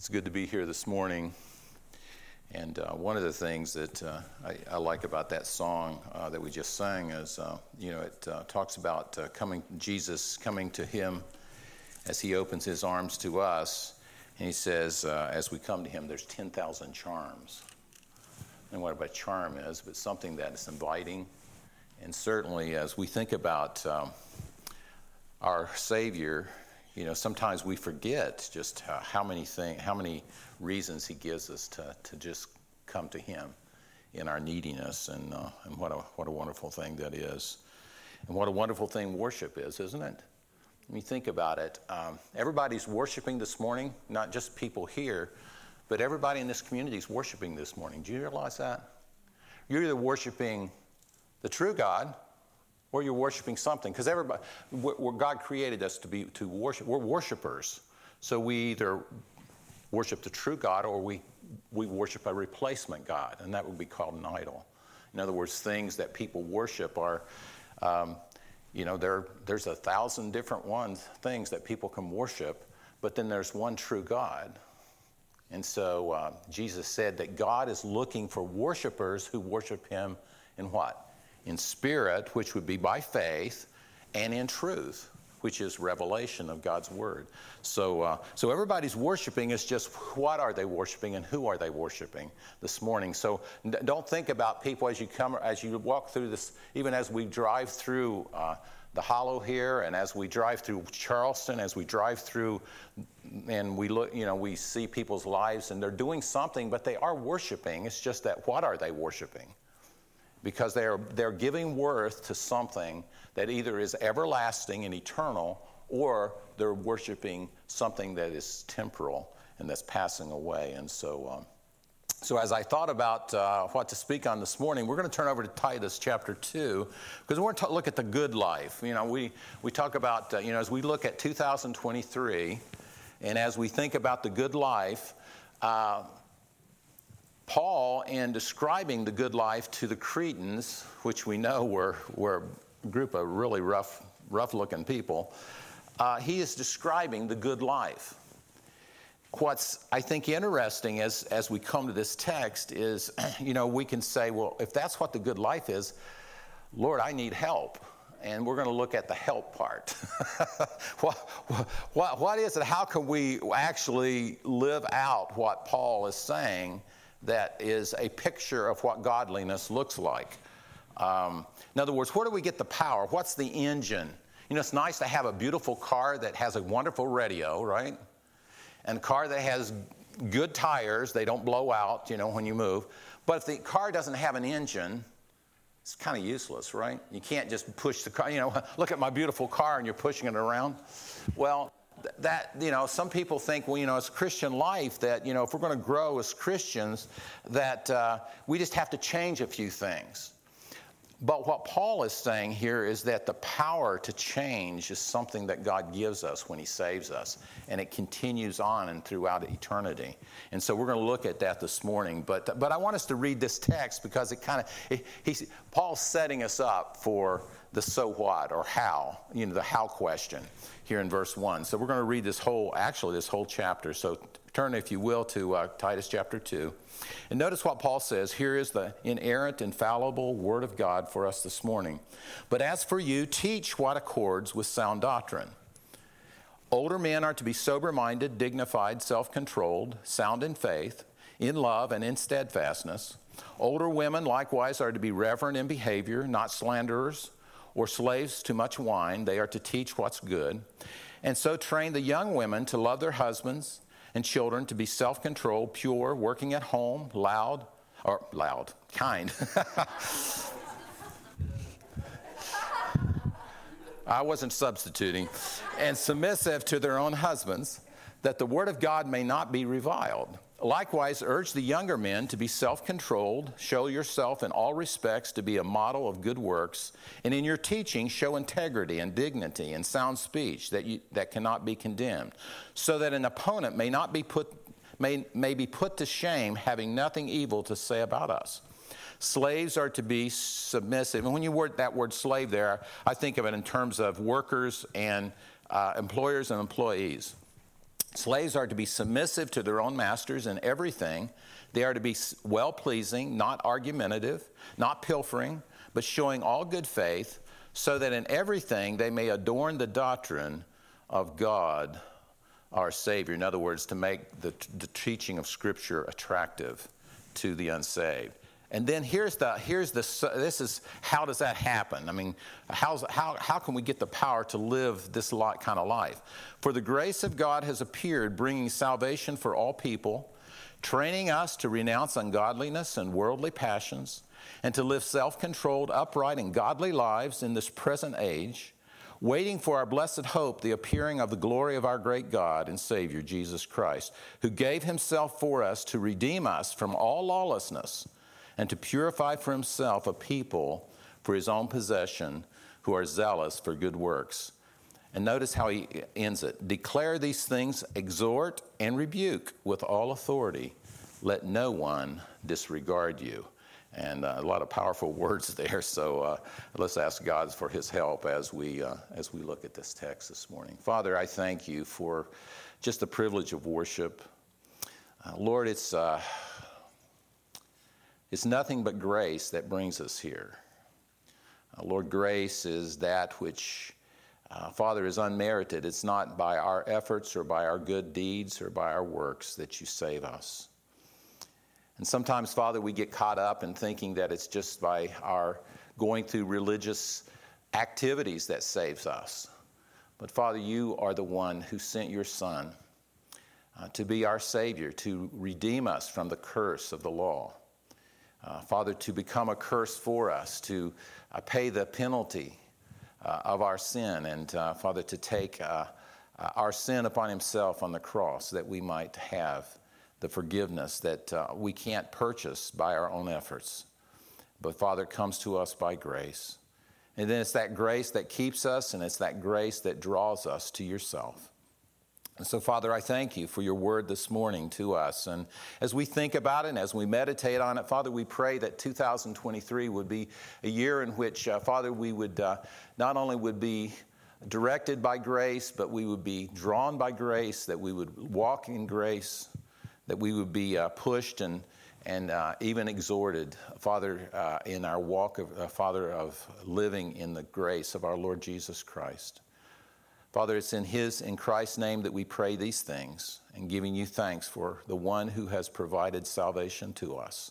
It's good to be here this morning. And uh, one of the things that uh, I, I, like about that song uh, that we just sang is, uh, you know, it uh, talks about uh, coming, Jesus coming to him as he opens his arms to us. And he says, as we come to him, there's 10,000 charms. And what a charm is, but something that is inviting. And certainly, as we think about um, our Savior, you know, sometimes we forget just how many thing, how many reasons He gives us to, to just come to Him in our neediness, and, uh, and what, a, what a wonderful thing that is. And what a wonderful thing worship is, isn't it? When you think about it, um, everybody's worshiping this morning, not just people here, but everybody in this community is worshiping this morning. Do you realize that? You're either worshiping the true God or you're worshiping something. Because everybody, God created us to be to worship, we're worshipers. So we either worship the true God or we, we worship a replacement God, and that would be called an idol. In other words, things that people worship are, um, you know, there, there's a thousand different ones, things that people can worship, but then there's one true God. And so uh, Jesus said that God is looking for worshipers who worship Him in what? In spirit, which would be by faith, and in truth, which is revelation of God's word. So, uh, so everybody's worshiping is just what are they worshiping and who are they worshiping this morning. So don't think about people as you come as you walk through this. Even as we drive through. Uh, the hollow here and as we drive through charleston as we drive through and we look you know we see people's lives and they're doing something but they are worshiping it's just that what are they worshiping because they're, they're giving worth to something that either is everlasting and eternal or they're worshiping something that is temporal and that's passing away. And so, um, so as I thought about uh, what to speak on this morning, we're going to turn over to Titus chapter 2 because we're going to look at the good life. You know, we, we talk about, uh, you know, as we look at 2023 and as we think about the good life, uh, Paul, in describing the good life to the Cretans, which we know were, were a group of really rough, rough looking people, uh, he is describing the good life. What's, I think, interesting as, as we come to this text is, you know, we can say, well, if that's what the good life is, Lord, I need help. And we're going to look at the help part. what, what, what is it? How can we actually live out what Paul is saying? That is a picture of what godliness looks like. Um, in other words, where do we get the power? What's the engine? You know, it's nice to have a beautiful car that has a wonderful radio, right? And a car that has good tires, they don't blow out, you know, when you move. But if the car doesn't have an engine, it's kind of useless, right? You can't just push the car, you know, look at my beautiful car and you're pushing it around. Well, that you know some people think well you know it's christian life that you know if we're going to grow as christians that uh, we just have to change a few things. But what paul is saying here is that the power to change is something that god gives us when he saves us and it continues on and throughout eternity. And so we're going to look at that this morning but but i want us to read this text because it kind of he's paul's setting us up for the so what or how you know the how question here in verse 1. So we're going to read this whole, actually, this whole chapter. So turn, if you will, to uh, Titus chapter 2. And notice what Paul says. Here is the inerrant, infallible Word of God for us this morning. But as for you, teach what accords with sound doctrine. Older men are to be sober minded, dignified, self controlled, sound in faith, in love, and in steadfastness. Older women likewise are to be reverent in behavior, not slanderers or slaves to much wine. They are to teach what's good. And so train the young women to love their husbands and children, to be self controlled, pure, working at home, loud, or loud, kind. I wasn't substituting. And submissive to their own husbands, that the word of God may not be reviled. Likewise, urge the younger men to be self controlled, show yourself in all respects to be a model of good works, and in your teaching, show integrity and dignity and sound speech that, you, that cannot be condemned, so that an opponent may not be put, may, may be put to shame, having nothing evil to say about us. Slaves are to be submissive. And when you word that word slave there, I think of it in terms of workers and uh, employers and employees. Slaves are to be submissive to their own masters in everything. They are to be well pleasing, not argumentative, not pilfering, but showing all good faith, so that in everything they may adorn the doctrine of God our Savior. In other words, to make the, the teaching of Scripture attractive to the unsaved. And then here's the here's the this is how does that happen? I mean, how's, how how can we get the power to live this kind of life? For the grace of God has appeared, bringing salvation for all people, training us to renounce ungodliness and worldly passions, and to live self-controlled, upright, and godly lives in this present age waiting for our blessed hope, the appearing of the glory of our great God and Savior, Jesus Christ, who gave himself for us to redeem us from all lawlessness and to purify for himself a people for his own possession who are zealous for good works. And notice how he ends it declare these things, exhort and rebuke with all authority. Let no one disregard you and uh, a lot of powerful words there. So uh, let's ask God for His help as we uh, as we look at this text this morning. Father, I thank you for just the privilege of worship. Uh, Lord, it's uh, it's nothing but grace that brings us here. Uh, Lord, grace is that which. Father, is unmerited. It's not by our efforts or by our good deeds or by our works that you save us. And sometimes, Father, we get caught up in thinking that it's just by our going through religious activities that saves us. But Father, you are the one who sent your Son uh, to be our Savior, to redeem us from the curse of the law. Uh, Father, to become a curse for us, to uh, pay the penalty uh, of our sin, and uh, Father, to take uh, our sin upon Himself on the cross that we might have the forgiveness that uh, we can't purchase by our own efforts. But Father, comes to us by grace. And then it's that grace that keeps us, and it's that grace that draws us to yourself. So, Father, I thank you for your word this morning to us. And as we think about it and as we meditate on it, Father, we pray that 2023 would be a year in which, uh, Father, we would uh, not only would be directed by grace, but we would be drawn by grace, that we would walk in grace, that we would be uh, pushed and, and uh, even exhorted, Father, uh, in our walk of, uh, Father, of living in the grace of our Lord Jesus Christ. Father, it's in His, in Christ's name that we pray these things and giving you thanks for the one who has provided salvation to us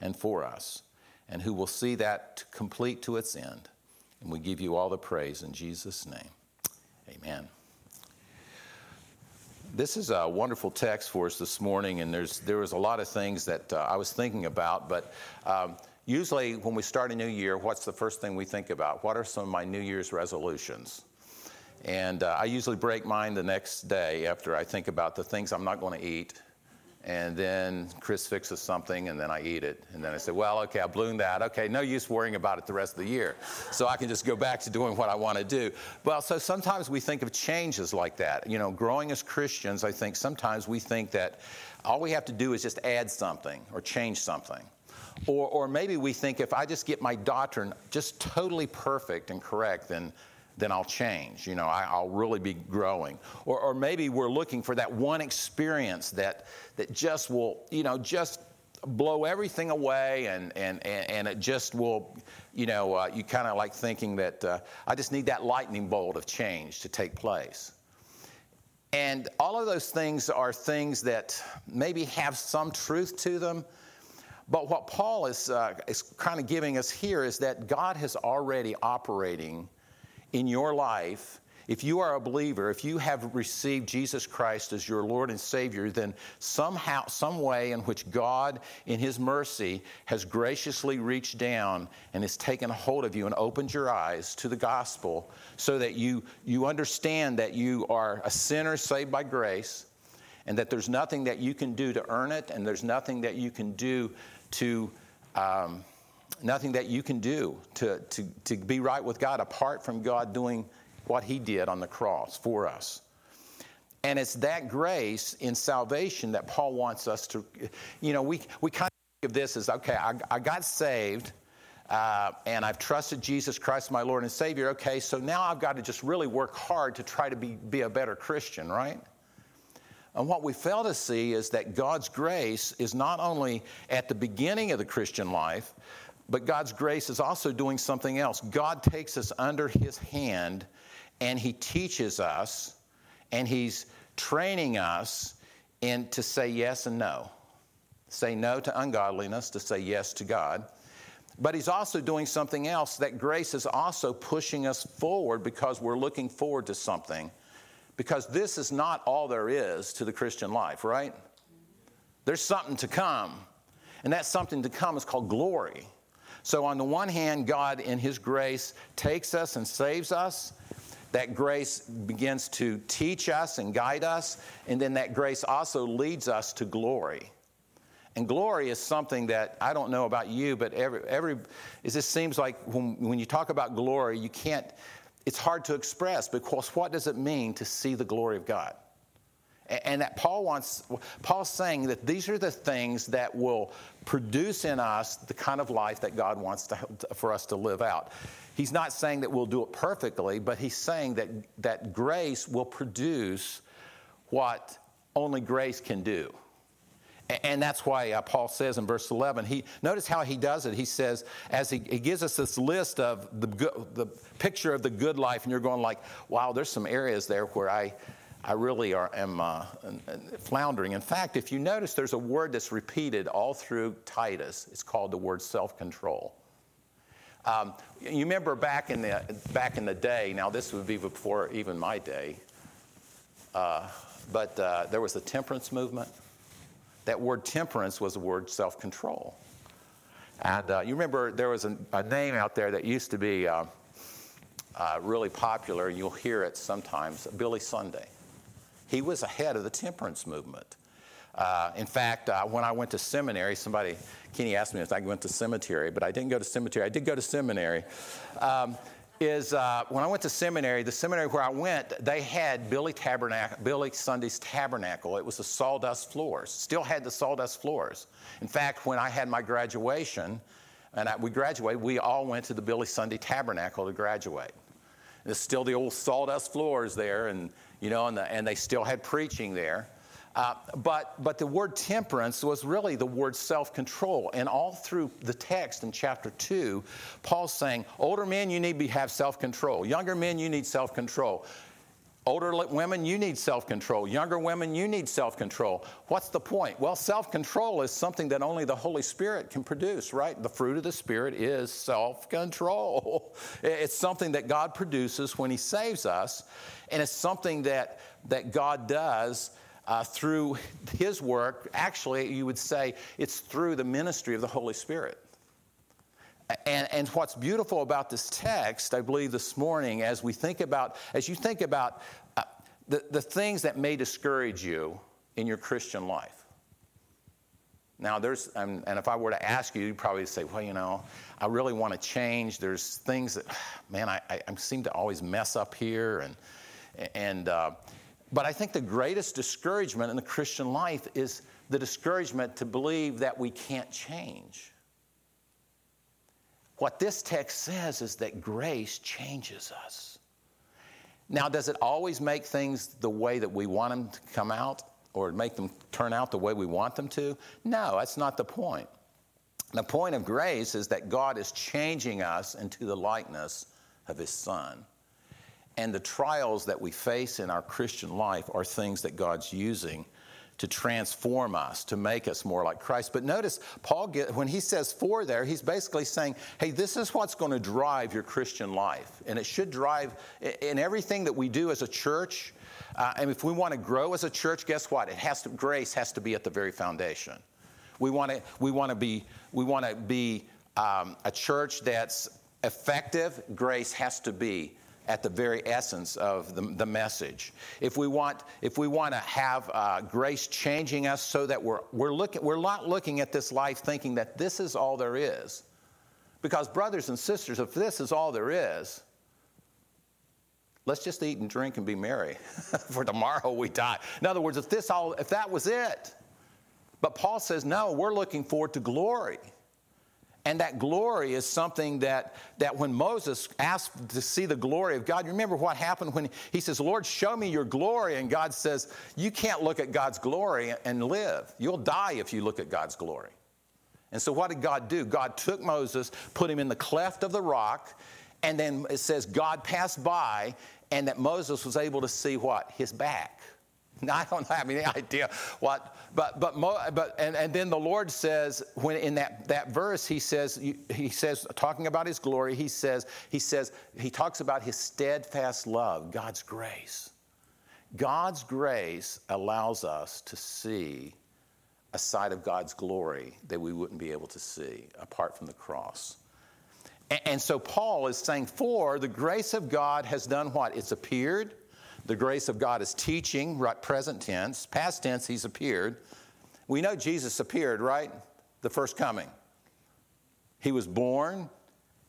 and for us and who will see that complete to its end. And we give you all the praise in Jesus' name. Amen. This is a wonderful text for us this morning, and there's there was a lot of things that uh, I was thinking about. But um, usually, when we start a new year, what's the first thing we think about? What are some of my New Year's resolutions? And uh, I usually break mine the next day after I think about the things I'm not going to eat and then Chris fixes something, and then I eat it. And then I say, well, okay, I ballooned that. Okay, no use worrying about it the rest of the year. So I can just go back to doing what I want to do. Well, so sometimes we think of changes like that. You know, growing as Christians, I think sometimes we think that all we have to do is just add something or change something. Or, or maybe we think if I just get my doctrine just totally perfect and correct, then then I'll change. You know, I, will really be growing. Or, or maybe we're looking for that one experience that, that just will, you know, just blow everything away and, and, and, it just will, you know, uh, you kind of like thinking that uh, I just need that lightning bolt of change to take place. And all of those things are things that maybe have some truth to them. But what Paul is, uh, is kind of giving us here is that God has already operating in your life, if you are a believer, if you have received Jesus Christ as your Lord and Savior, then somehow, some way in which God, in His mercy, has graciously reached down and has taken hold of you and opened your eyes to the gospel so that you, you understand that you are a sinner saved by grace and that there's nothing that you can do to earn it and there's nothing that you can do to. Um, nothing that you can do to, to, to be right with God apart from God doing what He did on the cross for us. And it's that grace in salvation that Paul wants us to, you know, we, we kind of think of this as okay, I, I got saved. Uh, and I've trusted Jesus Christ, my Lord and Savior. Okay, so now I've got to just really work hard to try to be, be a better Christian, right? and what we fail to see is that God's grace is not only at the beginning of the Christian life, but God's grace is also doing something else. God takes us under his hand and he teaches us and he's training us in to say yes and no. Say no to ungodliness, to say yes to God. But he's also doing something else. That grace is also pushing us forward because we're looking forward to something. Because this is not all there is to the Christian life, right? There's something to come. And that something to come is called glory. So, on the one hand, God, in His grace, takes us and saves us. That grace begins to teach us and guide us. And then that grace also leads us to glory. And glory is something that I don't know about you, but every, every it just seems like when, when you talk about glory, you can't, it's hard to express because what does it mean to see the glory of God? And that Paul wants, Paul's saying that these are the things that will produce in us the kind of life that God wants to, for us to live out. He's not saying that we'll do it perfectly, but he's saying that, that grace will produce what only grace can do. And that's why uh, Paul says in verse 11, he, notice how he does it. He says, as he, he gives us this list of the, the picture of the good life, and you're going like, wow, there's some areas there where I, I really are, am uh, floundering. In fact, if you notice, there's a word that's repeated all through Titus. It's called the word self-control. Um, you remember back in the back in the day. Now this would be before even my day. Uh, but uh, there was the temperance movement that word temperance was the word self control. And uh, you remember there was a, a, name out there that used to be uh, uh, really popular, and you'll hear it sometimes Billy Sunday. He was ahead of the temperance movement. Uh, in fact, uh, when I went to seminary, somebody, Kenny asked me if I went to cemetery, but I didn't go to cemetery. I did go to seminary. Um, is uh, when I went to seminary, the seminary where I went, they had Billy, Tabernacle, Billy Sunday's Tabernacle. It was the sawdust floors, still had the sawdust floors. In fact, when I had my graduation, and I, we graduated, we all went to the Billy Sunday Tabernacle to graduate. And it's still the old sawdust floors there, and you know, and, the, and they still had preaching there. Uh, but, but the word temperance was really the word self control. And all through the text in chapter 2, Paul's saying, older men, you need to have self control. Younger men, you need self control. Older women, you need self control. Younger women, you need self control. What's the point? Well, self control is something that only the Holy Spirit can produce, right? The fruit of the Spirit is self control. It's something that God produces when He saves us, and it's something that, that God does uh, through his work. Actually, you would say it's through the ministry of the Holy Spirit. And, and what's beautiful about this text, I believe, this morning, as we think about, as you think about uh, the, the things that may discourage you in your Christian life. Now, there's, and, and if I were to ask you, you'd probably say, well, you know, I really want to change. There's things that, man, I, I seem to always mess up here. And, and uh, but I think the greatest discouragement in the Christian life is the discouragement to believe that we can't change. What this text says is that grace changes us. Now, does it always make things the way that we want them to come out or make them turn out the way we want them to? No, that's not the point. The point of grace is that God is changing us into the likeness of His Son. And the trials that we face in our Christian life are things that God's using to transform us, to make us more like Christ. But notice, Paul, get, when he says for there, he's basically saying, hey, this is what's going to drive your Christian life. And it should drive in everything that we do as a church. Uh, and if we want to grow as a church, guess what? It has to, grace has to be at the very foundation. We want to, we want to be, we want to be um, a church that's effective. Grace has to be at the very essence of the, the message. If we want, if we want to have uh, grace changing us so that we're, we're, looking, we're not looking at this life thinking that this is all there is. Because, brothers and sisters, if this is all there is, let's just eat and drink and be merry, for tomorrow we die. In other words, if, this all, if that was it, but Paul says, no, we're looking forward to glory. And that glory is something that, that when Moses asked to see the glory of God, you remember what happened when he says, Lord, show me your glory. And God says, You can't look at God's glory and live. You'll die if you look at God's glory. And so, what did God do? God took Moses, put him in the cleft of the rock, and then it says God passed by, and that Moses was able to see what? His back. Now, I don't have any idea what, but, but, but and, and then the Lord says, when in that, that verse, he says, he says, talking about his glory, he says, he says, he talks about his steadfast love, God's grace. God's grace allows us to see a side of God's glory that we wouldn't be able to see apart from the cross. And, and so Paul is saying, for the grace of God has done what? It's appeared the grace of God is teaching, right, present tense. Past tense, he's appeared. We know Jesus appeared, right? The first coming. He was born,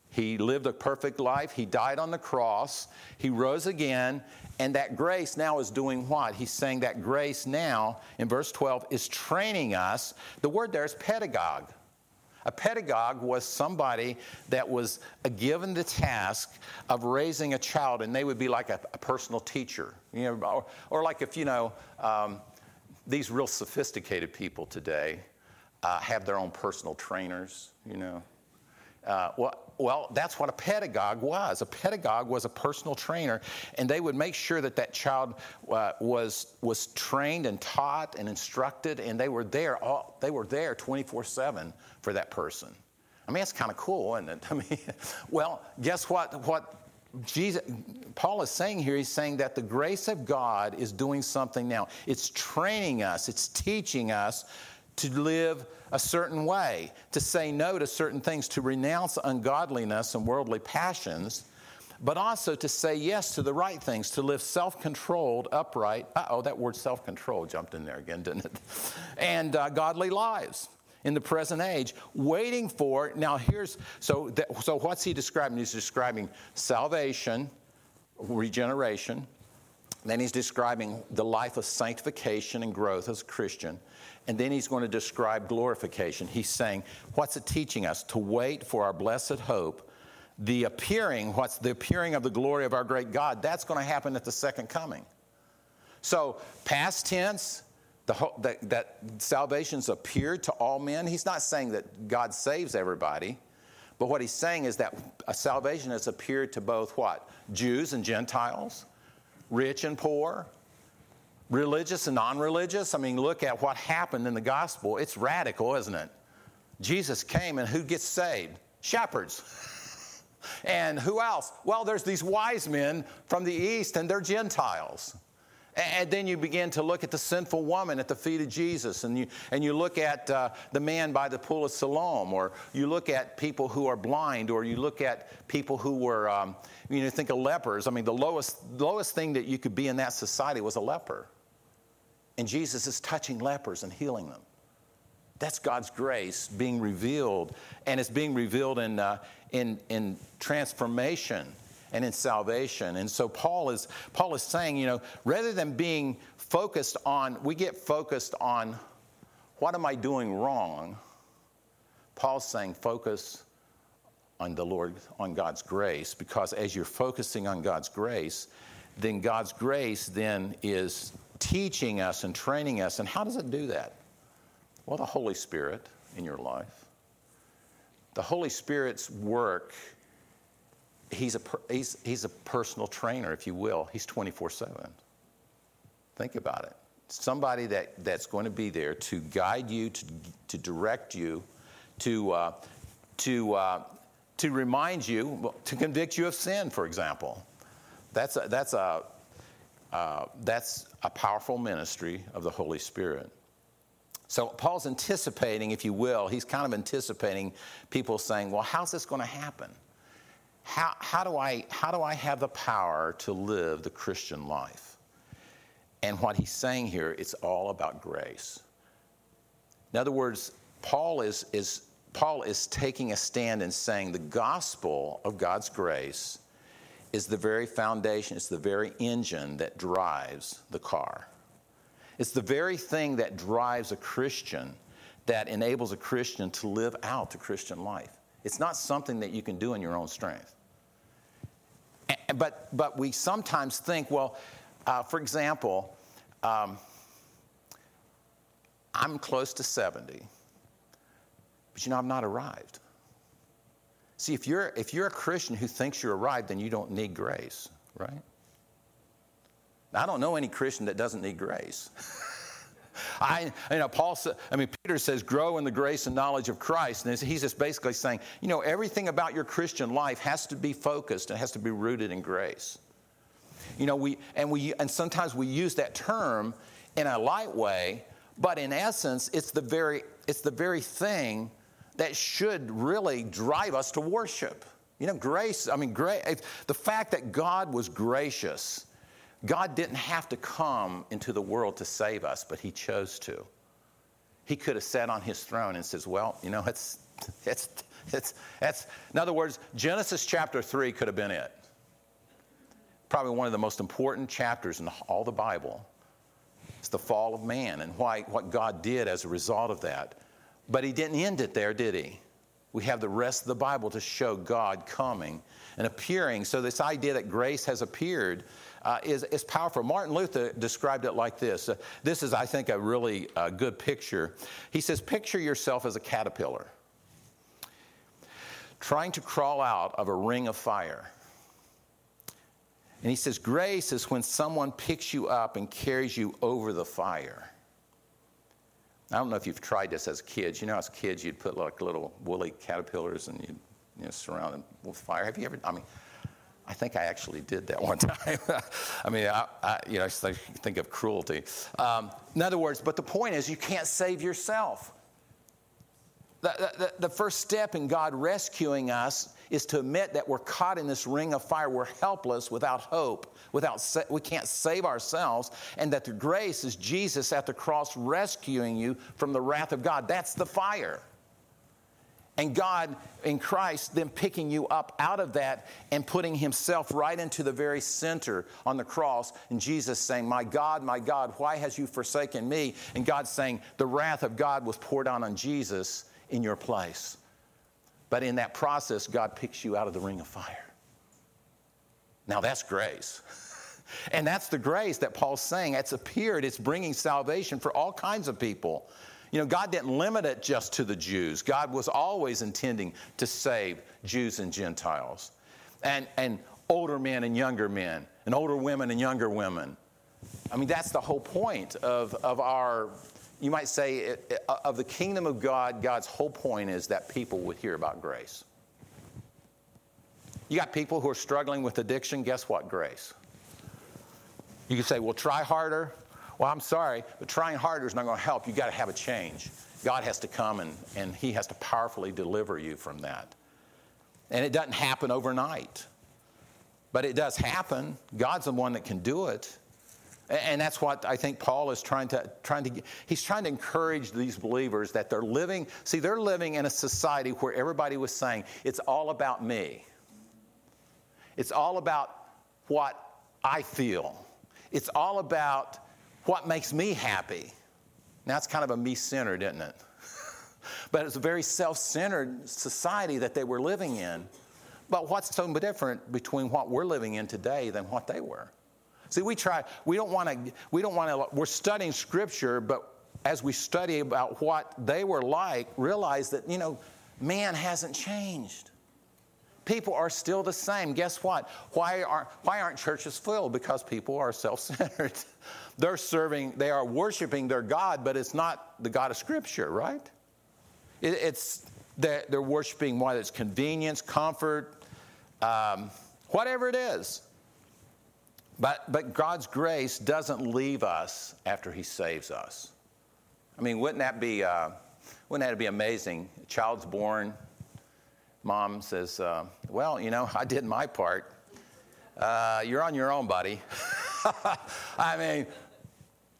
he lived a perfect life, he died on the cross, he rose again, and that grace now is doing what? He's saying that grace now, in verse 12, is training us. The word there is pedagogue. A pedagogue was somebody that was given the task of raising a child, and they would be like a, a personal teacher. You know, or, or, like if, you know, um, these real sophisticated people today uh, have their own personal trainers, you know. Uh, well, well, that's what a pedagogue was. A pedagogue was a personal trainer, and they would make sure that that child uh, was was trained and taught and instructed, and they were there. All, they were there 24/7 for that person. I mean, that's kind of cool, isn't it? I mean, well, guess what? What Jesus, Paul is saying here, he's saying that the grace of God is doing something now. It's training us. It's teaching us to live a certain way, to say no to certain things, to renounce ungodliness and worldly passions, but also to say yes to the right things, to live self controlled, upright. oh, that word self control jumped in there again, didn't it? And uh, godly lives in the present age, waiting for. Now, here's so, that, so what's he describing? He's describing salvation, regeneration. Then he's describing the life of sanctification and growth as a Christian. And then he's going to describe glorification. He's saying, what's it teaching us? To wait for our blessed hope, the appearing, what's the appearing of the glory of our great God? That's going to happen at the second coming. So, past tense, the, that, that salvation's appeared to all men. He's not saying that God saves everybody, but what he's saying is that salvation has appeared to both what? Jews and Gentiles, rich and poor, religious and non religious. I mean, look at what happened in the gospel. It's radical, isn't it? Jesus came, and who gets saved? Shepherds. and who else? Well, there's these wise men from the east, and they're Gentiles. And then you begin to look at the sinful woman at the feet of Jesus, and you, and you look at uh, the man by the pool of Siloam, or you look at people who are blind, or you look at people who were, um, you know, think of lepers. I mean, the lowest, lowest thing that you could be in that society was a leper. And Jesus is touching lepers and healing them. That's God's grace being revealed, and it's being revealed in, uh, in, in transformation and in salvation. And so Paul is, Paul is saying, you know, rather than being focused on, we get focused on what am I doing wrong, Paul's saying focus on the Lord, on God's grace, because as you're focusing on God's grace, then God's grace then is teaching us and training us. And how does it do that? Well, the Holy Spirit in your life. The Holy Spirit's work, he's a, he's, he's a personal trainer, if you will. He's 24 7. Think about it. Somebody that, that's going to be there to guide you, to, to direct you, to, uh, to, uh, to remind you, to convict you of sin, for example. That's a, that's a, uh, that's a powerful ministry of the Holy Spirit. So Paul's anticipating, if you will, he's kind of anticipating people saying, well, how's this going to happen? How, how, do I, how do I have the power to live the Christian life? And what he's saying here, it's all about grace. In other words, Paul is, is, Paul is taking a stand and saying the gospel of God's grace is the very foundation, it's the very engine that drives the car. It's the very thing that drives a Christian, that enables a Christian to live out the Christian life. It's not something that you can do in your own strength. But, but we sometimes think, well, uh, for example, um, I'm close to 70, but you know, I've not arrived. See, if you're, if you're a Christian who thinks you're arrived, then you don't need grace, right? I don't know any Christian that doesn't need grace. I, you know, Paul I mean, Peter says, grow in the grace and knowledge of Christ. And he's just basically saying, you know, everything about your Christian life has to be focused and has to be rooted in grace. You know, we, and we, and sometimes we use that term in a light way, but in essence, it's the very, it's the very thing that should really drive us to worship. You know, grace, I mean, grace, the fact that God was gracious God didn't have to come into the world to save us, but He chose to. He could have sat on His throne and says, "Well, you know, it's, it's, it's, it's." In other words, Genesis chapter three could have been it. Probably one of the most important chapters in all the Bible. It's the fall of man and why, what God did as a result of that. But He didn't end it there, did He? We have the rest of the Bible to show God coming and appearing. So, this idea that grace has appeared uh, is, is powerful. Martin Luther described it like this. Uh, this is, I think, a really uh, good picture. He says, Picture yourself as a caterpillar trying to crawl out of a ring of fire. And he says, Grace is when someone picks you up and carries you over the fire. I don't know if you've tried this as kids. You know, as kids, you'd put like little woolly caterpillars and you'd you know, surround them with fire. Have you ever? I mean, I think I actually did that one time. I mean, I, I, you know, I think of cruelty. Um, in other words, but the point is, you can't save yourself. The, the, the, first step in God rescuing us is to admit that we're caught in this ring of fire. We're helpless, without hope, without sa- we can't save ourselves, and that the grace is Jesus at the cross rescuing you from the wrath of God. That's the fire and God in Christ then picking you up out of that and putting himself right into the very center on the cross and Jesus saying, "My God, my God, why has you forsaken me?" And God saying, "The wrath of God was poured out on Jesus in your place." But in that process, God picks you out of the ring of fire. Now that's grace. And that's the grace that Paul's saying. It's appeared, it's bringing salvation for all kinds of people. You know, God didn't limit it just to the Jews. God was always intending to save Jews and Gentiles, and, and older men and younger men, and older women and younger women. I mean, that's the whole point of, of our, you might say, uh, of the kingdom of God. God's whole point is that people would hear about grace. You got people who are struggling with addiction, guess what? Grace. You can say, well, try harder. Well, I'm sorry, but trying harder is not going to help. You've got to have a change. God has to come and, and He has to powerfully deliver you from that. And it doesn't happen overnight, but it does happen. God's the one that can do it. And that's what I think Paul is trying to trying to he's trying to encourage these believers that they're living see they're living in a society where everybody was saying it's all about me. It's all about what I feel. It's all about what makes me happy. Now, it's kind of a me centered, isn't it? but it's a very self centered society that they were living in. But what's so different between what we're living in today than what they were? See, we try, we don't want to, we don't want to, we're studying scripture, but as we study about what they were like, realize that, you know, man hasn't changed. People are still the same. Guess what? Why, aren't, why aren't churches filled? Because people are self centered. They're serving, they are worshiping their God, but it's not the God of Scripture, right? It, it's they're, they're worshiping whether it's convenience, comfort, um, whatever it is. But, but God's grace doesn't leave us after He saves us. I mean, wouldn't that be, uh, wouldn't that be amazing? A child's born, mom says, uh, Well, you know, I did my part. Uh, you're on your own, buddy. I mean,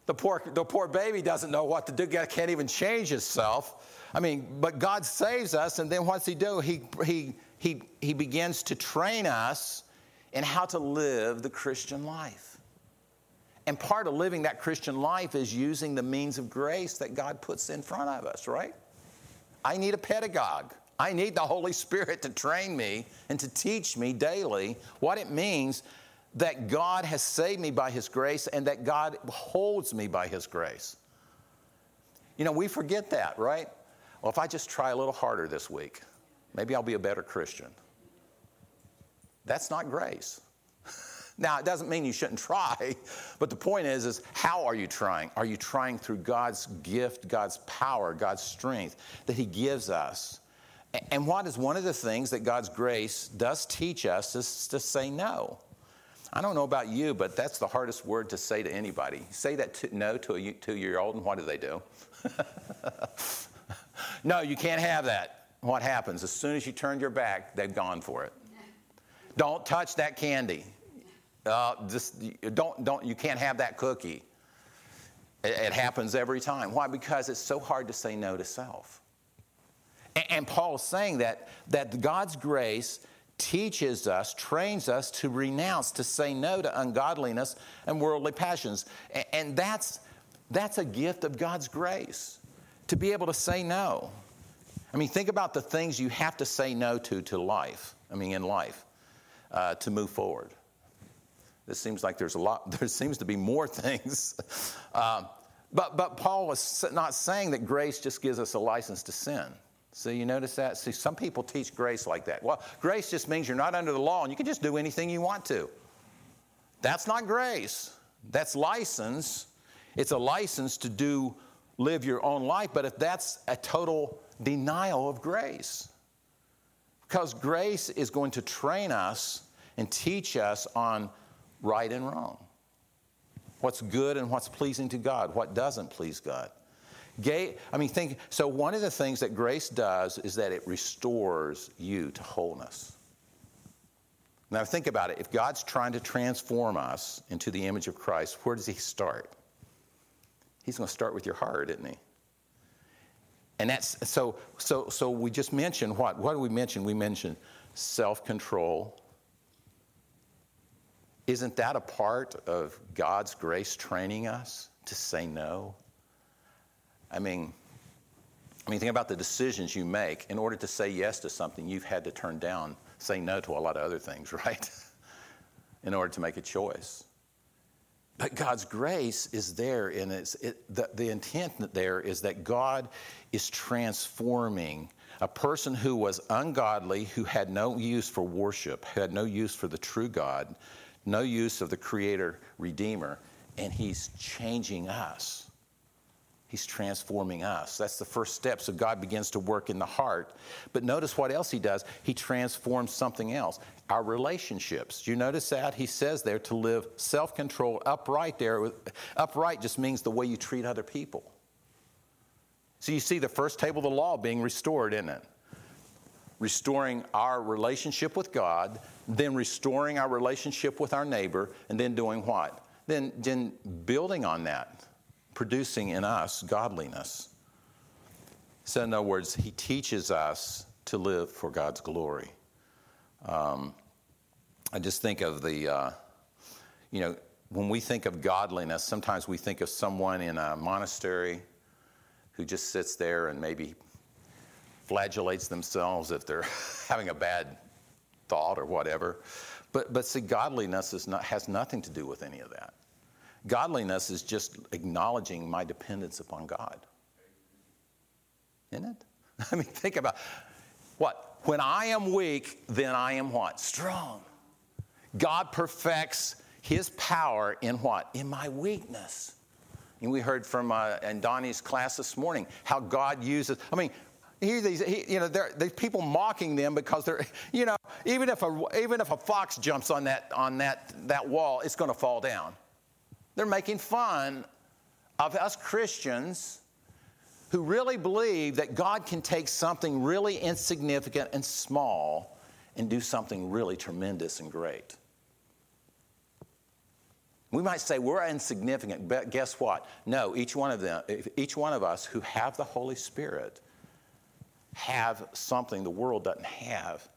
the poor, the poor baby doesn't know what to do, can't even change himself. I mean, but God saves us, and then what's He do? He, he, he, he begins to train us in how to live the Christian life. And part of living that Christian life is using the means of grace that God puts in front of us, right? I need a pedagogue. I need the Holy Spirit to train me and to teach me daily what it means that God has saved me by His grace and that God holds me by His grace. You know, we forget that, right? Well, if I just try a little harder this week, maybe I'll be a better Christian. That's not grace. Now, it doesn't mean you shouldn't try, but the point is, is how are you trying? Are you trying through God's gift, God's power, God's strength that He gives us? And what is one of the things that God's grace does teach us is to say no. I don't know about you, but that's the hardest word to say to anybody. say that to, no to a two year old, and what do they do? no, you can't have that. What happens? As soon as you turn your back, they've gone for it. Don't touch that candy. Uh, just don't, don't, you can't have that cookie. It, it, happens every time. Why? Because it's so hard to say no to self. And, and Paul is saying that, that God's grace teaches us, trains us to renounce, to say no to ungodliness and worldly passions. And, and that's, that's a gift of God's grace, to be able to say no. I mean, think about the things you have to say no to to life, I mean, in life, uh, to move forward. It seems like there's a lot, there seems to be more things. Uh, but, but Paul was not saying that grace just gives us a license to sin. So you notice that? See, some people teach grace like that. Well, grace just means you're not under the law and you can just do anything you want to. That's not grace. That's license. It's a license to do live your own life, but if that's a total denial of grace. Because grace is going to train us and teach us on right and wrong. What's good and what's pleasing to God, what doesn't please God. Gay, I mean, think so. One of the things that grace does is that it restores you to wholeness. Now, think about it. If God's trying to transform us into the image of Christ, where does He start? He's going to start with your heart, isn't He? And that's so. So, so we just mentioned what? What did we mention? We mentioned self-control, isn't that a part of God's grace training us to say no? I mean, I mean, think about the decisions you make. In order to say yes to something, you've had to turn down, say no to a lot of other things, right? In order to make a choice. But God's grace is there, and it's, it, the, the intent there is that God is transforming a person who was ungodly, who had no use for worship, who had no use for the true God, no use of the Creator Redeemer, and He's changing us. He's transforming us. That's the first step. So God begins to work in the heart. But notice what else He does. He transforms something else our relationships. You notice that? He says there to live self control upright there. Upright just means the way you treat other people. So you see the first table of the law being restored, isn't it? Restoring our relationship with God, then restoring our relationship with our neighbor, and then doing what? Then, then building on that, producing in us godliness. So, in other words, he teaches us to live for God's glory. Um, I just think of the, uh, you know, when we think of godliness, sometimes we think of someone in a monastery who just sits there and maybe flagellates themselves if they're having a bad thought or whatever. But, but see, godliness is not, has nothing to do with any of that. Godliness is just acknowledging my dependence upon God. Isn't it? I mean, think about what? When I am weak, then I am what? Strong. God perfects his power in what? In my weakness. And we heard from uh, in Donnie's class this morning how God uses. I mean, hear these, he, you know, there, there's people mocking them because they're, you know, even if a, even if a fox jumps on that, on that, that wall, it's going to fall down. They're making fun of us Christians who really believe that God can take something really insignificant and small and do something really tremendous and great. We might say we're insignificant, but guess what? No, each one of them, each one of us who have the Holy Spirit have something the world doesn't have.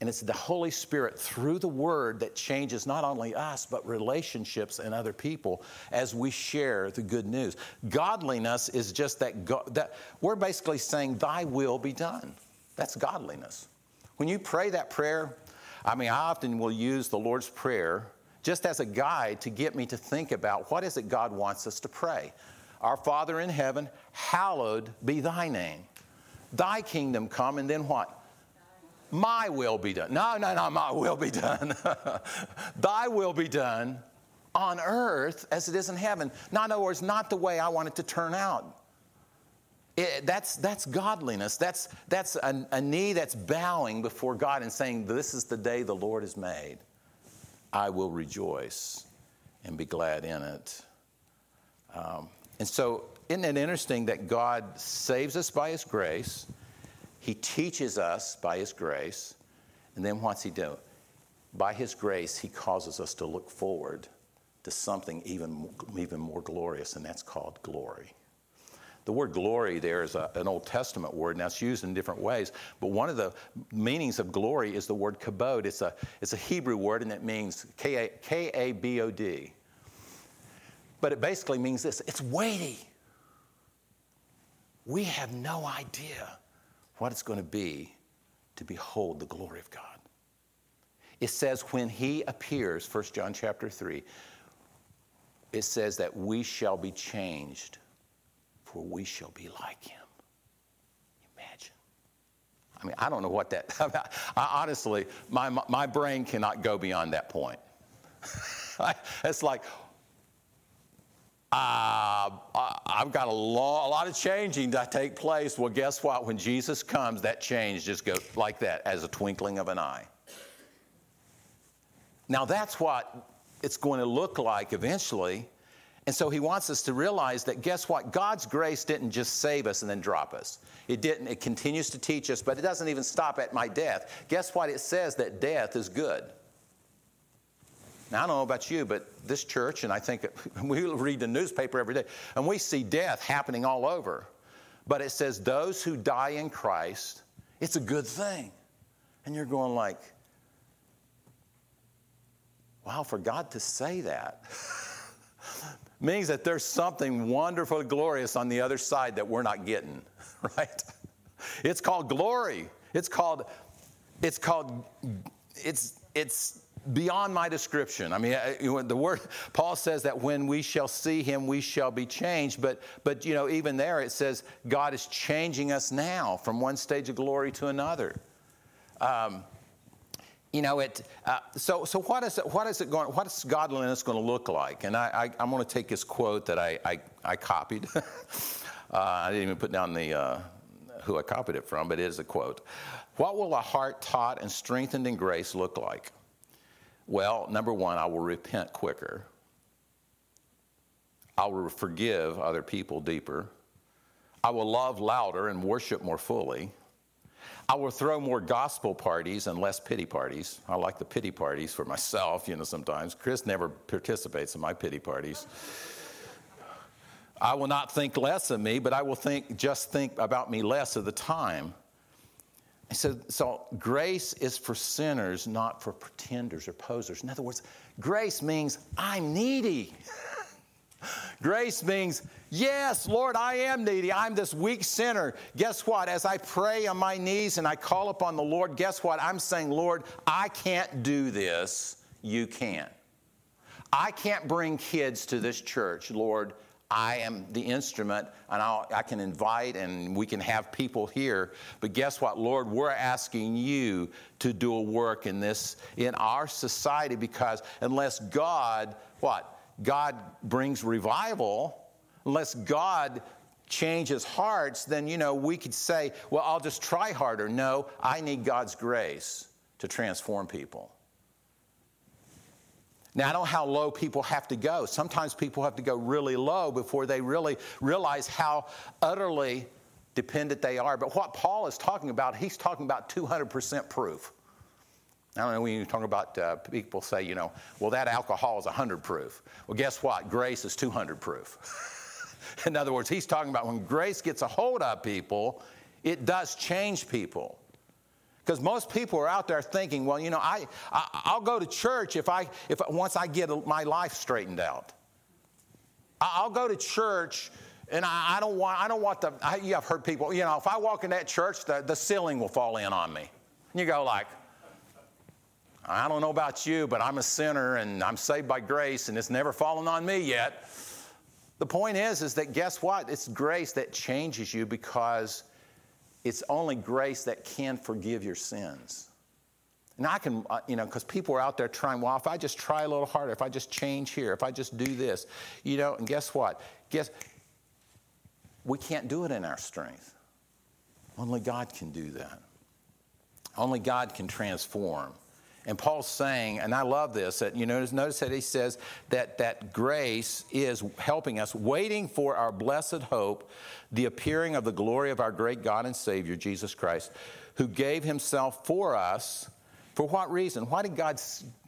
And it's the Holy Spirit through the Word that changes not only us, but relationships and other people as we share the good news. Godliness is just that, that we're basically saying, Thy will be done. That's godliness. When you pray that prayer, I mean, I often will use the Lord's Prayer just as a guide to get me to think about what is it God wants us to pray. Our Father in heaven, hallowed be thy name. Thy kingdom come, and then what? My will be done. No, no, no, my will be done. thy will be done on earth as it is in heaven. Now, in other words, not the way I want it to turn out. It, that's, that's godliness. That's, that's a, a knee that's bowing before God and saying, This is the day the Lord has made. I will rejoice and be glad in it. Um, and so, isn't it interesting that God saves us by His grace? He teaches us by His grace. And then what's He do? By His grace, He causes us to look forward to something even, even more glorious, and that's called glory. The word glory there is a, an Old Testament word, Now it's used in different ways. But one of the meanings of glory is the word kabod. It's a, it's a Hebrew word, and it means K A B O D. But it basically means this it's weighty. We have no idea what it's going to be to behold the glory of God. It says when he appears, 1 John chapter 3, it says that we shall be changed, for we shall be like him. Imagine. I mean, I don't know what that, I, honestly, my, my brain cannot go beyond that point. it's like, uh, I've got a, lot, a lot of changing to take place. Well, guess what? When Jesus comes, that change just goes like that, as a twinkling of an eye. Now, that's what it's going to look like eventually. And so he wants us to realize that guess what? God's grace didn't just save us and then drop us. It didn't. It continues to teach us, but it doesn't even stop at my death. Guess what? It says that death is good. Now, I don't know about you, but this church, and I think we read the newspaper every day, and we see death happening all over. But it says those who die in Christ, it's a good thing. And you're going like, Wow, for God to say that means that there's something wonderful, glorious on the other side that we're not getting, right? It's called glory. It's called, it's called, it's, it's beyond my description. I mean, the word Paul says that when we shall see him, we shall be changed. But, but you know, even there it says God is changing us now from one stage of glory to another. Um, you know it uh, so so what is it what is it going what is godliness going to look like and i, I am going to take this quote that i i, I copied uh, i didn't even put down the uh, who i copied it from but it is a quote what will a heart taught and strengthened in grace look like well number one i will repent quicker i will forgive other people deeper i will love louder and worship more fully I will throw more gospel parties and less pity parties. I like the pity parties for myself, you know, sometimes. Chris never participates in my pity parties. I will not think less of me, but I will think just think about me less of the time. Said, so grace is for sinners, not for pretenders or posers. In other words, grace means I'm needy. Grace means, yes, Lord, I am needy. I'm this weak sinner. Guess what? As I pray on my knees and I call upon the Lord, guess what? I'm saying, Lord, I can't do this. You can. I can't bring kids to this church, Lord. I am the instrument, and I'll, i can invite and we can have people here. But guess what, Lord? We're asking you to do a work in this, in our society, because unless God, what? God brings revival, unless God changes hearts, then, you know, we could say, well, I'll just try harder. No, I need God's grace to transform people. Now, I don't know how low people have to go. Sometimes people have to go really low before they really realize how utterly dependent they are. But what Paul is talking about, he's talking about 200% proof. I don't know when you talk about uh, people say, you know, well, that alcohol is 100 proof. Well, guess what? Grace is 200 proof. In other words, he's talking about when grace gets a hold of people, it does change people. Because most people are out there thinking, well, you know, I, I, will go to church if I, if once I get my life straightened out. I'll go to church And I, I don't want, I don't want the, I, you have heard people, you know, if I walk in that church, the, the ceiling will fall in on me. And you go like, I don't know about you, but I'm a sinner and I'm saved by grace and it's never fallen on me yet. The point is, is that guess what? It's grace that changes you because it's only grace that can forgive your sins. And I can, uh, you know, because people are out there trying, well, if I just try a little harder, if I just change here, if I just do this, you know, and guess what? Guess we can't do it in our strength. Only God can do that. Only God can transform. And Paul's saying, and I love this, that you notice, notice that he says that, that grace is helping us, waiting for our blessed hope, the appearing of the glory of our great God and Savior, Jesus Christ, who gave himself for us. For what reason? Why did God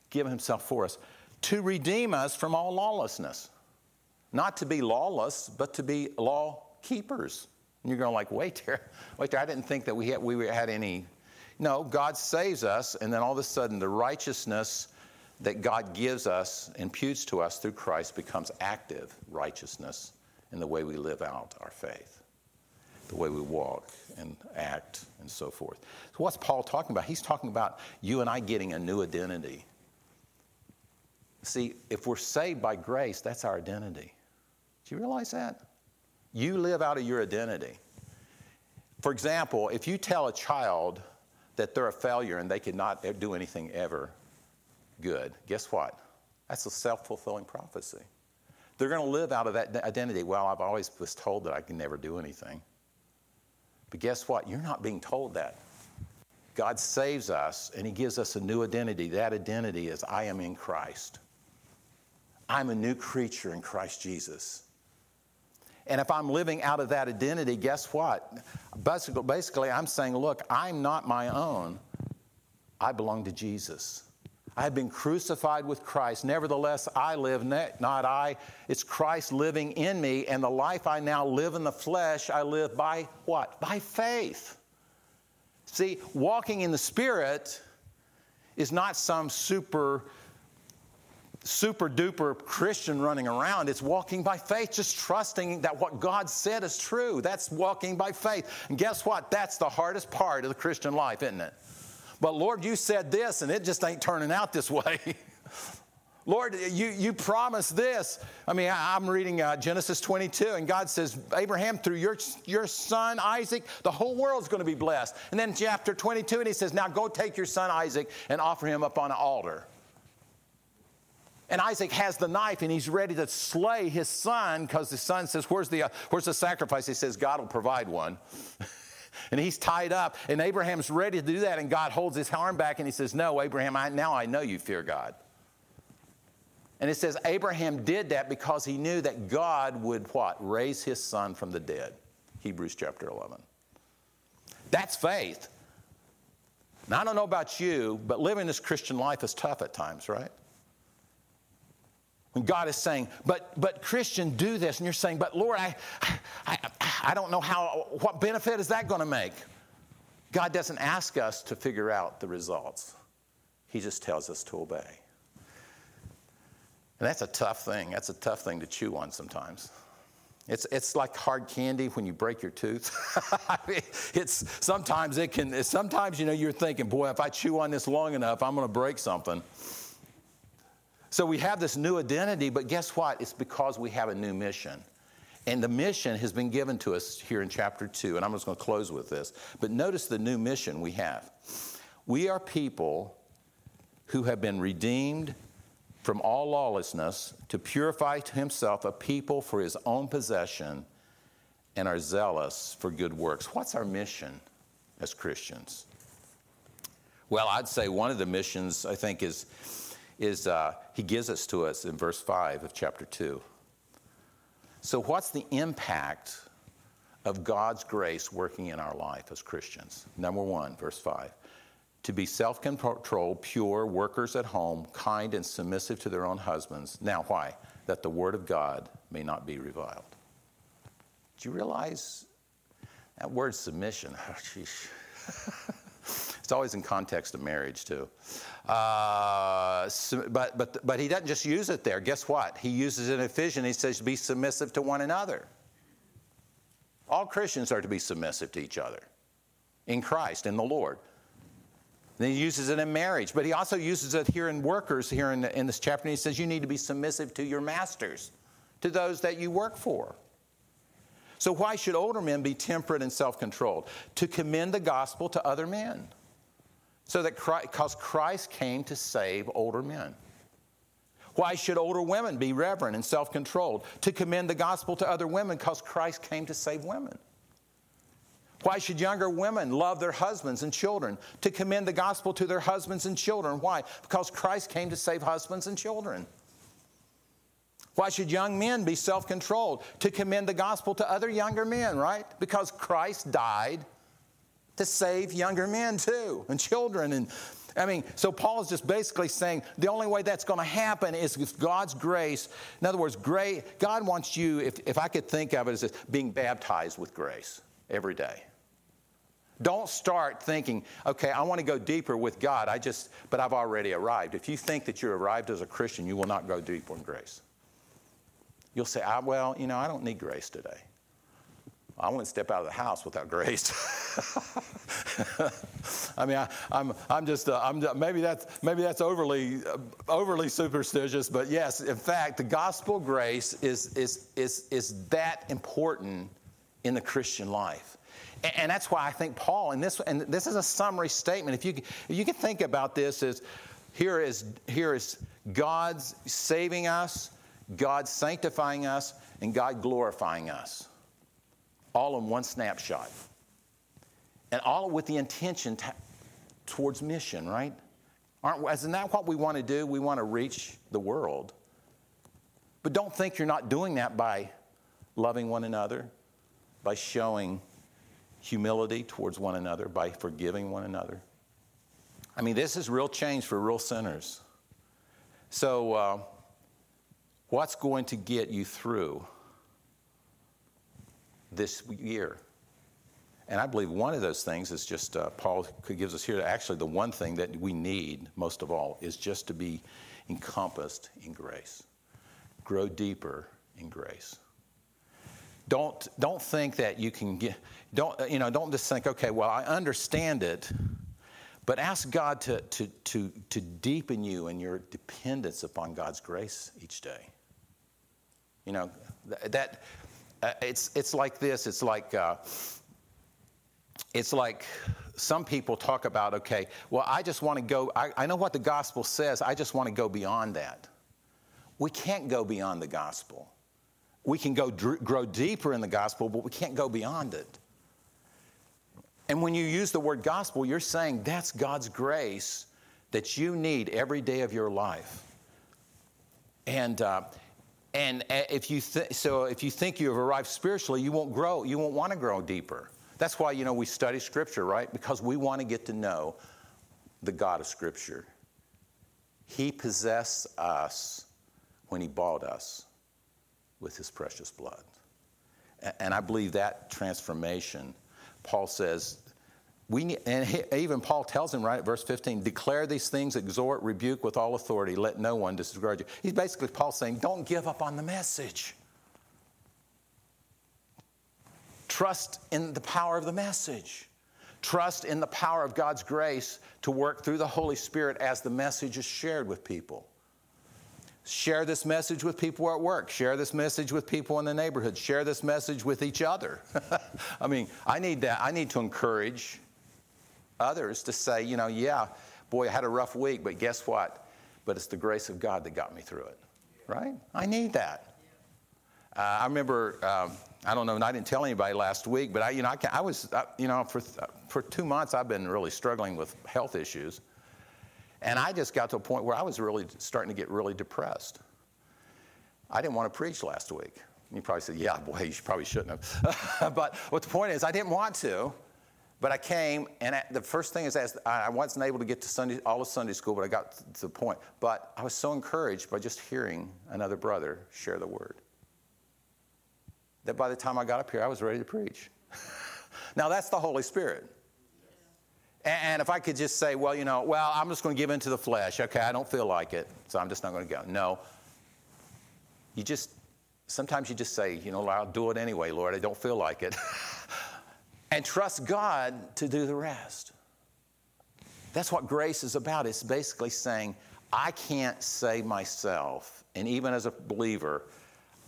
give himself for us? To redeem us from all lawlessness. Not to be lawless, but to be law keepers. And you're going like, wait there, wait there. I didn't think that we had, we had any no, God saves us, and then all of a sudden the righteousness that God gives us, imputes to us through Christ, becomes active righteousness in the way we live out our faith, the way we walk and act and so forth. So, what's Paul talking about? He's talking about you and I getting a new identity. See, if we're saved by grace, that's our identity. Do you realize that? You live out of your identity. For example, if you tell a child, that they're a failure and they cannot do anything ever good, guess what? That's a self fulfilling prophecy. They're going to live out of that identity. Well, I've always was told that I can never do anything. But guess what? You're not being told that. God saves us and He gives us a new identity. That identity is I am in Christ. I'm a new creature in Christ Jesus. And if I'm living out of that identity, guess what? Basically, I'm saying, look, I'm not my own. I belong to Jesus. I have been crucified with Christ. Nevertheless, I live, not I. It's Christ living in me. And the life I now live in the flesh, I live by what? By faith. See, walking in the Spirit is not some super super duper Christian running around. It's walking by faith, just trusting that what God said is true. That's walking by faith. And guess what? That's the hardest part of the Christian life, isn't it? But Lord, you said this, and it just ain't turning out this way. Lord, you, you promised this. I mean, I, am reading uh, Genesis 22, and God says, Abraham, through your, your son Isaac, the whole world's going to be blessed. And then chapter 22, and he says, Now go take your son Isaac and offer him up on an altar. And Isaac has the knife and he's ready to slay his son because the son says, Where's the, uh, where's the sacrifice? He says, God will provide one. and he's tied up. And Abraham's ready to do that. And God holds his arm back and he says, No, Abraham, I, now I know you fear God. And it says Abraham did that because he knew that God would what? Raise his son from the dead. Hebrews chapter 11. That's faith. Now, I don't know about you, but living this Christian life is tough at times, right? When God is saying, but, but Christian, do this. And you're saying, but Lord, I, I, I don't know how, what benefit is that going to make? God doesn't ask us to figure out the results. He just tells us to obey. And that's a tough thing. That's a tough thing to chew on sometimes. It's, it's like hard candy when you break your tooth. It's sometimes it can. Sometimes you know you're thinking, boy, if I chew on this long enough, I'm going to break something. So we have this new identity, but guess what? It's because we have a new mission. And the mission has been given to us here in chapter 2, and I'm just going to close with this. But notice the new mission we have. We are people who have been redeemed from all lawlessness to purify to himself a people for his own possession and are zealous for good works. What's our mission as Christians? Well, I'd say one of the missions, I think, is is uh, he gives us to us in verse 5 of chapter 2. So, what's the impact of God's grace working in our life as Christians? Number one, verse 5 to be self controlled, pure, workers at home, kind and submissive to their own husbands. Now, why? That the word of God may not be reviled. Do you realize that word submission? Oh, it's always in context of marriage, too. Uh, but, but, but he doesn't just use it there. Guess what? He uses it in Ephesians. He says, be submissive to one another. All Christians are to be submissive to each other in Christ, in the Lord. Then he uses it in marriage, but he also uses it here in workers here in, in this chapter. And he says you need to be submissive to your masters, to those that you work for. So, why should older men be temperate and self controlled? To commend the gospel to other men. So that because Christ came to save older men. Why should older women be reverent and self controlled? To commend the gospel to other women because Christ came to save women. Why should younger women love their husbands and children? To commend the gospel to their husbands and children. Why? Because Christ came to save husbands and children. Why should young men be self controlled? To commend the gospel to other younger men, right? Because Christ died to save younger men too, and children. And I mean, so Paul is just basically saying the only way that's going to happen is with God's grace. In other words, grace, God wants you, if, if I could think of it as being baptized with grace every day. Don't start thinking, okay, I want to go deeper with God. I just, but I've already arrived. If you think that you're arrived as a Christian, you will not go deeper in grace. You'll say, I, well, you know, I don't need grace today. I wouldn't step out of the house without grace. I mean, I, am I'm, I'm just, uh, I'm, maybe that's, maybe that's overly, uh, overly superstitious, but yes, in fact, the gospel grace is, is, is, is that important in the Christian life. And, and that's why I think Paul, and this, and this is a summary statement. If you, if you can think about this as here is, here is God's saving us, God sanctifying us, and God glorifying us all in one snapshot. And all with the intention to, towards mission, right? Aren't, isn't that what we want to do? We want to reach the world. But don't think you're not doing that by loving one another, by showing humility towards one another, by forgiving one another. I mean, this is real change for real sinners. So, uh, what's going to get you through this year. And I believe one of those things is just, uh, Paul gives us here, actually, the one thing that we need most of all is just to be encompassed in grace. Grow deeper in grace. Don't, don't think that you can get, don't, you know, don't just think, okay, well, I understand it, but ask God to, to, to, to deepen you in your dependence upon God's grace each day. You know, that, uh, it's, it's like this it's like, uh, it's like some people talk about, okay, well, I just want to go, I, I know what the gospel says, I just want to go beyond that. We can't go beyond the gospel. We can go dr- grow deeper in the gospel, but we can't go beyond it. And when you use the word gospel, you're saying that's God's grace that you need every day of your life. And, uh, and uh, if you th- so if you think you have arrived spiritually, you won't grow. You won't want to grow deeper. That's why you know we study Scripture, right? Because we want to get to know the God of Scripture. He possessed us when He bought us with His precious blood, and I believe that transformation. Paul says we need, and he, even Paul tells him right at verse 15, declare these things, exhort, rebuke with all authority, let no one disregard you. He's basically Paul saying, don't give up on the message. Trust in the power of the message. Trust in the power of God's grace to work through the Holy Spirit as the message is shared with people. Share this message with people at work. Share this message with people in the neighborhood. Share this message with each other. I mean, I need that. I need to encourage others to say, you know, yeah, boy, I had a rough week, but guess what? But it's the grace of God that got me through it, right? I need that. Uh, I remember, um, I don't know, and I didn't tell anybody last week, but I, you know, I, I was, uh, you know, for, for two months I've been really struggling with health issues. And I just got to a point where I was really starting to get really depressed. I didn't want to preach last week. You probably said, yeah, boy, you probably shouldn't have. but what the point is, I didn't want to. But I came, and the first thing is, I wasn't able to get to Sunday, all of Sunday school, but I got to the point. But I was so encouraged by just hearing another brother share the word that by the time I got up here, I was ready to preach. now, that's the Holy Spirit. And if I could just say, well, you know, well, I'm just going to give in to the flesh. Okay, I don't feel like it, so I'm just not going to go. No. You just sometimes you just say, you know, I'll do it anyway, Lord. I don't feel like it. and trust God to do the rest. That's what grace is about. It's basically saying, I can't save myself. And even as a believer,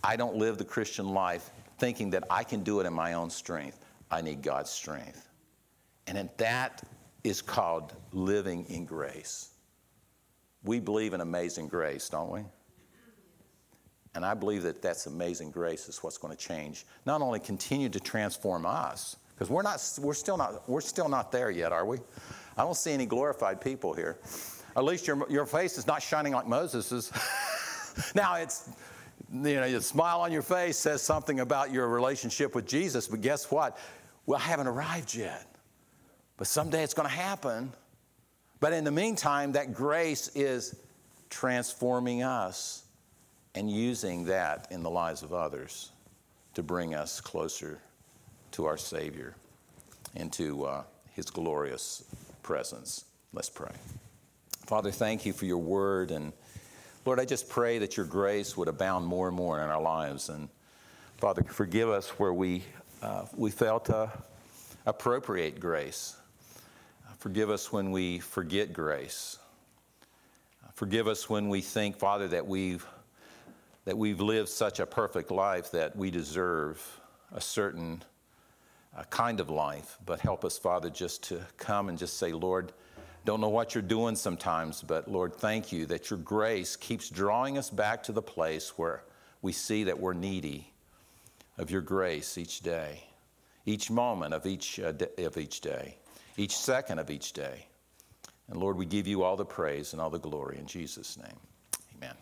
I don't live the Christian life thinking that I can do it in my own strength. I need God's strength. And that is called living in grace. We believe in amazing grace, don't we? And I believe that that's amazing grace is what's going to change. Not only continue to transform us, because we're not, we're still not, we're still not there yet, are we? I don't see any glorified people here. At least your, your face is not shining like Moses's. now it's, you know, the smile on your face says something about your relationship with Jesus, but guess what? Well, I haven't arrived yet. But someday it's going to happen. But in the meantime, that grace is transforming us and using that in the lives of others to bring us closer to our Savior and to uh, His glorious presence. Let's pray. Father, thank you for your word. And Lord, I just pray that your grace would abound more and more in our lives. And Father, forgive us where we, uh, we fail to appropriate grace. Forgive us when we forget grace. Forgive us when we think, Father, that we've that we've lived such a perfect life that we deserve a certain uh, kind of life. But help us, Father, just to come and just say, Lord, don't know what you're doing sometimes, but Lord, thank you that your grace keeps drawing us back to the place where we see that we're needy of your grace each day, each moment of each, uh, of each day, each second of each day. And Lord, we give you all the praise and all the glory in Jesus' name. Amen.